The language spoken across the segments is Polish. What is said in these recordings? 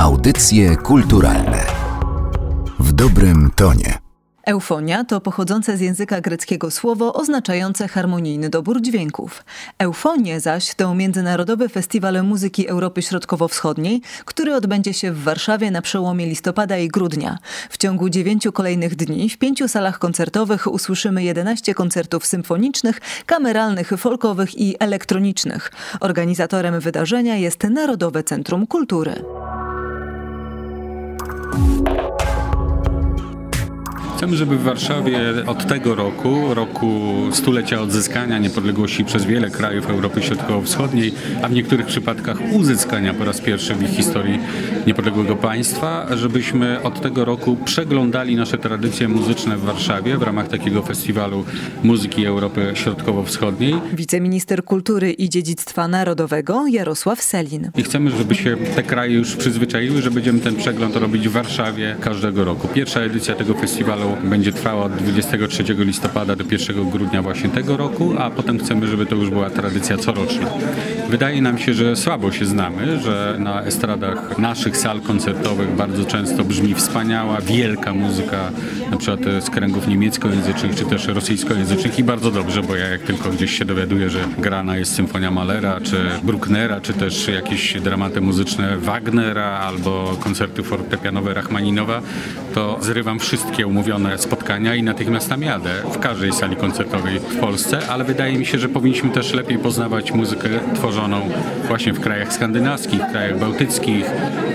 Audycje kulturalne w dobrym tonie. Eufonia to pochodzące z języka greckiego słowo oznaczające harmonijny dobór dźwięków. Eufonie zaś to Międzynarodowy Festiwal Muzyki Europy Środkowo-Wschodniej, który odbędzie się w Warszawie na przełomie listopada i grudnia. W ciągu dziewięciu kolejnych dni w pięciu salach koncertowych usłyszymy 11 koncertów symfonicznych, kameralnych, folkowych i elektronicznych. Organizatorem wydarzenia jest Narodowe Centrum Kultury. Chcemy, żeby w Warszawie od tego roku, roku stulecia odzyskania niepodległości przez wiele krajów Europy Środkowo-Wschodniej, a w niektórych przypadkach uzyskania po raz pierwszy w ich historii niepodległego państwa, żebyśmy od tego roku przeglądali nasze tradycje muzyczne w Warszawie w ramach takiego festiwalu muzyki Europy Środkowo-Wschodniej. Wiceminister Kultury i Dziedzictwa Narodowego Jarosław Selin. I chcemy, żeby się te kraje już przyzwyczaiły, że będziemy ten przegląd robić w Warszawie każdego roku. Pierwsza edycja tego festiwalu będzie trwała od 23 listopada do 1 grudnia właśnie tego roku, a potem chcemy, żeby to już była tradycja coroczna. Wydaje nam się, że słabo się znamy, że na estradach naszych sal koncertowych bardzo często brzmi wspaniała, wielka muzyka, na przykład z kręgów niemieckojęzycznych czy też rosyjskojęzycznych i bardzo dobrze, bo ja jak tylko gdzieś się dowiaduję, że grana jest symfonia Mahlera czy Brucknera, czy też jakieś dramaty muzyczne Wagnera albo koncerty fortepianowe Rachmaninowa, to zrywam wszystkie umówione spotkania i natychmiast tam jadę w każdej sali koncertowej w Polsce, ale wydaje mi się, że powinniśmy też lepiej poznawać muzykę tworzoną właśnie w krajach skandynawskich, krajach bałtyckich,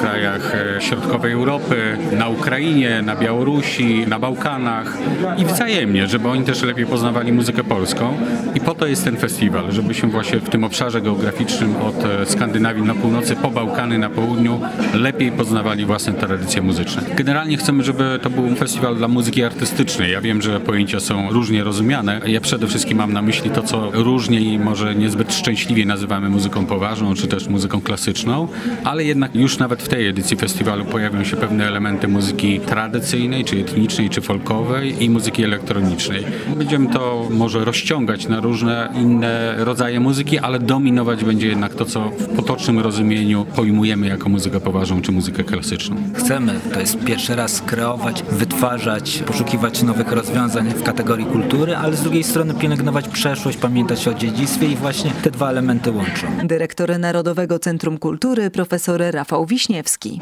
krajach e, środkowej Europy, na Ukrainie, na Białorusi, na Bałkanach i wzajemnie, żeby oni też lepiej poznawali muzykę polską i po to jest ten festiwal, żebyśmy właśnie w tym obszarze geograficznym od e, Skandynawii na północy po Bałkany na południu lepiej poznawali własne tradycje muzyczne. Generalnie chcemy, żeby to był festiwal dla muzyki artystycznej. Ja wiem, że pojęcia są różnie rozumiane. Ja przede wszystkim mam na myśli to, co różnie i może niezbyt szczęśliwie nazywamy muzyką poważną, czy też muzyką klasyczną, ale jednak już nawet w tej edycji festiwalu pojawią się pewne elementy muzyki tradycyjnej, czy etnicznej, czy folkowej i muzyki elektronicznej. Będziemy to może rozciągać na różne inne rodzaje muzyki, ale dominować będzie jednak to, co w potocznym rozumieniu pojmujemy jako muzykę poważną, czy muzykę klasyczną. Chcemy, to jest pierwszy raz kreować, wytwarzać poszukiwać nowych rozwiązań w kategorii kultury, ale z drugiej strony pielęgnować przeszłość, pamiętać o dziedzictwie i właśnie te dwa elementy łączą. Dyrektor Narodowego Centrum Kultury profesor Rafał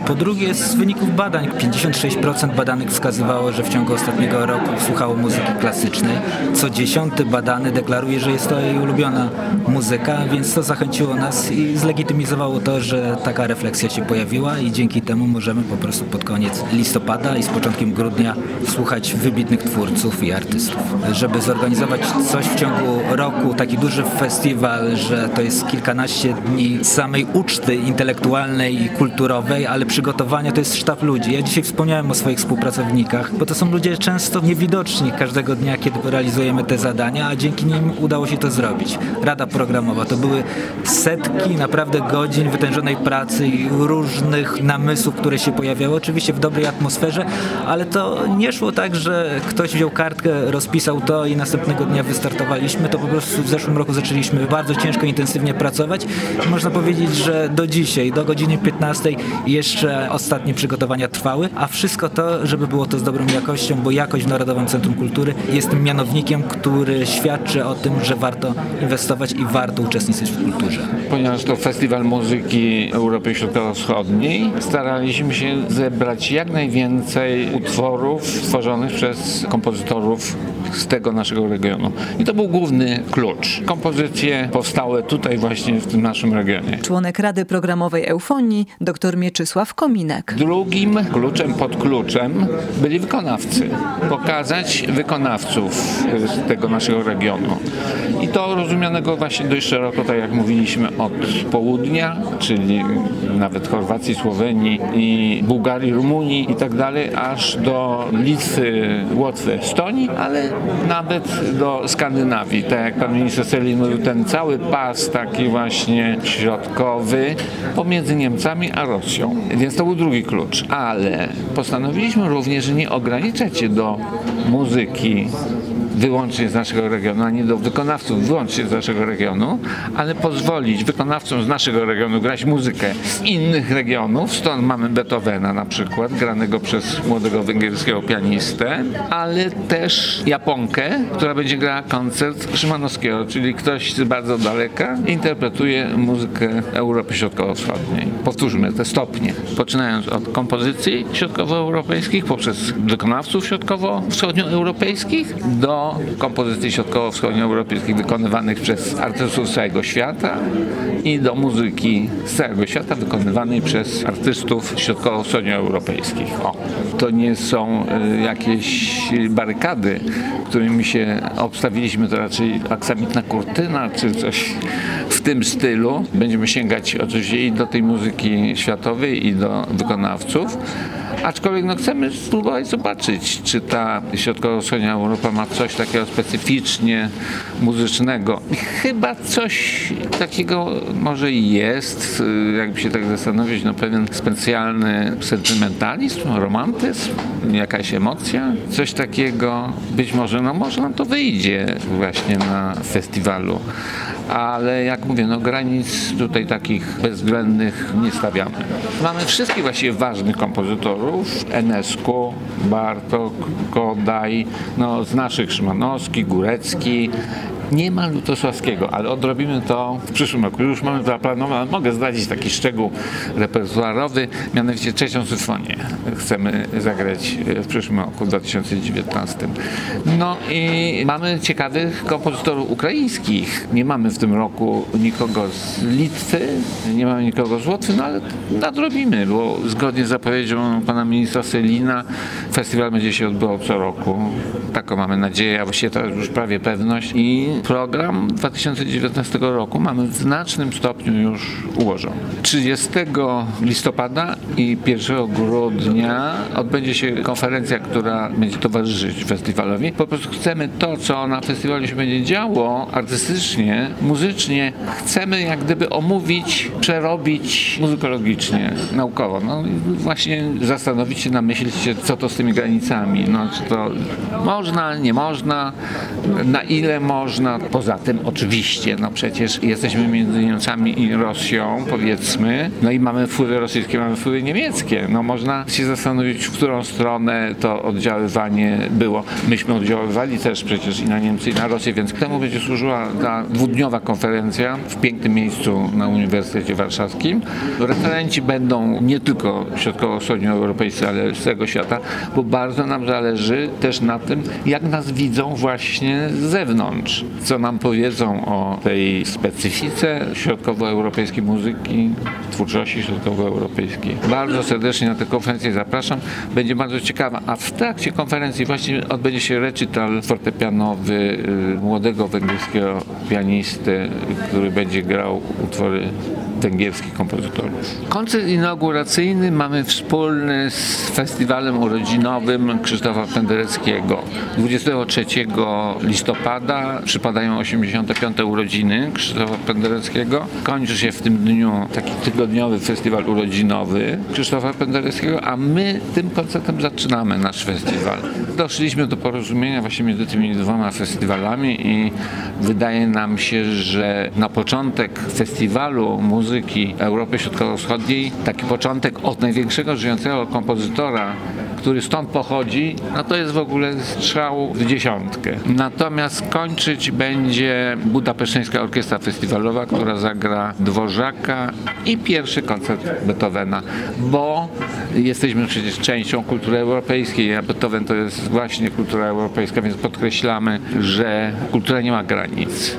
Po drugie z wyników badań 56% badanych wskazywało, że w ciągu ostatniego roku słuchało muzyki klasycznej. Co dziesiąty badany deklaruje, że jest to jej ulubiona muzyka, więc to zachęciło nas i zlegitymizowało to, że taka refleksja się pojawiła i dzięki temu możemy po prostu pod koniec listopada i z początkiem grudnia słuchać wybitnych twórców i artystów. Żeby zorganizować coś w ciągu roku, taki duży festiwal, że to jest kilkanaście dni samej uczty intelektualnej i kulturowej, ale przygotowania to jest sztab ludzi. Ja dzisiaj wspomniałem o swoich współpracownikach, bo to są ludzie często niewidoczni każdego dnia, kiedy realizujemy te zadania, a dzięki nim udało się to zrobić. Rada programowa to były setki naprawdę godzin wytężonej pracy i różnych namysłów, które się pojawiały, oczywiście w dobrej atmosferze, ale to nie szło tak, że ktoś wziął kartkę, rozpisał to i następnego dnia wystartowaliśmy, to po prostu w zeszłym roku zaczęliśmy bardzo ciężko, intensywnie pracować. Można powiedzieć, że do dzisiaj, do godziny 15 jeszcze ostatnie przygotowania trwały, a wszystko to, żeby było to z dobrą jakością, bo jakość w Narodowym Centrum Kultury jest tym mianownikiem, który świadczy o tym, że warto inwestować i warto uczestniczyć w kulturze. Ponieważ to Festiwal Muzyki Europy Środkowo-Wschodniej, staraliśmy się zebrać jak najwięcej utworów stworzonych przez kompozytorów z tego naszego regionu. I to był główny klucz. Kompozycje powstałe tutaj właśnie w tym naszym regionie. Członek Rady Programowej Eufonii, dr Mieczysław Kominek. Drugim kluczem pod kluczem byli wykonawcy. Pokazać wykonawców z tego naszego regionu. I to rozumianego właśnie dość szeroko, tak jak mówiliśmy, od południa, czyli nawet Chorwacji, Słowenii i Bułgarii, Rumunii i tak dalej, aż do Litwy, Łotwy, Estonii, ale nawet do Skandynawii. Tak jak pan minister Selin mówił, ten cały pas taki właśnie środkowy pomiędzy Niemcami a Rosją. Więc to był drugi klucz. Ale postanowiliśmy również nie ograniczać się do muzyki wyłącznie z naszego regionu, ani do wykonawców wyłącznie z naszego regionu, ale pozwolić wykonawcom z naszego regionu grać muzykę z innych regionów. Stąd mamy Beethovena na przykład, granego przez młodego węgierskiego pianistę, ale też Japonkę, która będzie grała koncert Szymanowskiego, czyli ktoś z bardzo daleka interpretuje muzykę Europy Środkowo-Wschodniej. Powtórzmy te stopnie, poczynając od kompozycji środkowoeuropejskich poprzez wykonawców środkowo-wschodnioeuropejskich do kompozycji środkowo-wschodnioeuropejskich wykonywanych przez artystów z całego świata i do muzyki z całego świata wykonywanej przez artystów środkowo-wschodnioeuropejskich. O, to nie są y, jakieś barykady, którymi się obstawiliśmy, to raczej aksamitna kurtyna czy coś w tym stylu. Będziemy sięgać oczywiście i do tej muzyki światowej i do wykonawców. Aczkolwiek no, chcemy spróbować zobaczyć, czy ta środkowo-wschodnia Europa ma coś takiego specyficznie muzycznego. Chyba coś takiego może jest, jakby się tak zastanowić, no pewien specjalny sentymentalizm, romantyzm, jakaś emocja, coś takiego. Być może, no może nam to wyjdzie właśnie na festiwalu ale jak mówię, no granic tutaj takich bezwzględnych nie stawiamy. Mamy wszystkich właściwie ważnych kompozytorów, Enescu, Bartok, Godaj, no z naszych Szymanowski, Górecki, nie ma Lutosławskiego, ale odrobimy to w przyszłym roku. Już mamy to zaplanowane. Mogę zdradzić taki szczegół repertuarowy, mianowicie trzecią symfonię chcemy zagrać w przyszłym roku, 2019. No i mamy ciekawych kompozytorów ukraińskich. Nie mamy w tym roku nikogo z Litwy, nie mamy nikogo z Łotwy, no ale nadrobimy, bo zgodnie z zapowiedzią pana ministra Selina festiwal będzie się odbywał co roku. Taką mamy nadzieję, a właściwie to już prawie pewność i program 2019 roku mamy w znacznym stopniu już ułożony. 30 listopada i 1 grudnia odbędzie się konferencja, która będzie towarzyszyć festiwalowi. Po prostu chcemy to, co na festiwalu się będzie działo artystycznie, muzycznie, chcemy jak gdyby omówić, przerobić muzykologicznie, naukowo. No właśnie zastanowić się, namyślić się, co to z tymi granicami. No, czy to można, nie można, na ile można, poza tym oczywiście, no przecież jesteśmy między Niemcami i Rosją, powiedzmy, no i mamy wpływy rosyjskie, mamy wpływy niemieckie. No można się zastanowić, w którą stronę to oddziaływanie było. Myśmy oddziaływali też przecież i na Niemcy, i na Rosję, więc temu będzie służyła ta dwudniowa konferencja w pięknym miejscu na Uniwersytecie Warszawskim. Referenci będą nie tylko środkowo-wschodnioeuropejscy, ale z całego świata, bo bardzo nam zależy też na tym, jak nas widzą właśnie z zewnątrz co nam powiedzą o tej specyfice środkowoeuropejskiej muzyki, twórczości środkowoeuropejskiej. Bardzo serdecznie na tę konferencję zapraszam. Będzie bardzo ciekawa. A w trakcie konferencji właśnie odbędzie się recital fortepianowy y, młodego węgierskiego pianisty, który będzie grał utwory węgierskich kompozytorów. Koncert inauguracyjny mamy wspólny z festiwalem urodzinowym Krzysztofa Pendereckiego. 23 listopada przypadają 85. urodziny Krzysztofa Pendereckiego. Kończy się w tym dniu taki tygodniowy festiwal urodzinowy Krzysztofa Pendereckiego, a my tym koncertem zaczynamy nasz festiwal. Doszliśmy do porozumienia właśnie między tymi dwoma festiwalami i wydaje nam się, że na początek festiwalu muzyki muzyki Europy Środkowo-Wschodniej, taki początek od największego żyjącego kompozytora, który stąd pochodzi, no to jest w ogóle strzał w dziesiątkę. Natomiast kończyć będzie Budapeszteńska Orkiestra Festiwalowa, która zagra Dworzaka i pierwszy koncert Beethovena, bo jesteśmy przecież częścią kultury europejskiej, a Beethoven to jest właśnie kultura europejska, więc podkreślamy, że kultura nie ma granic.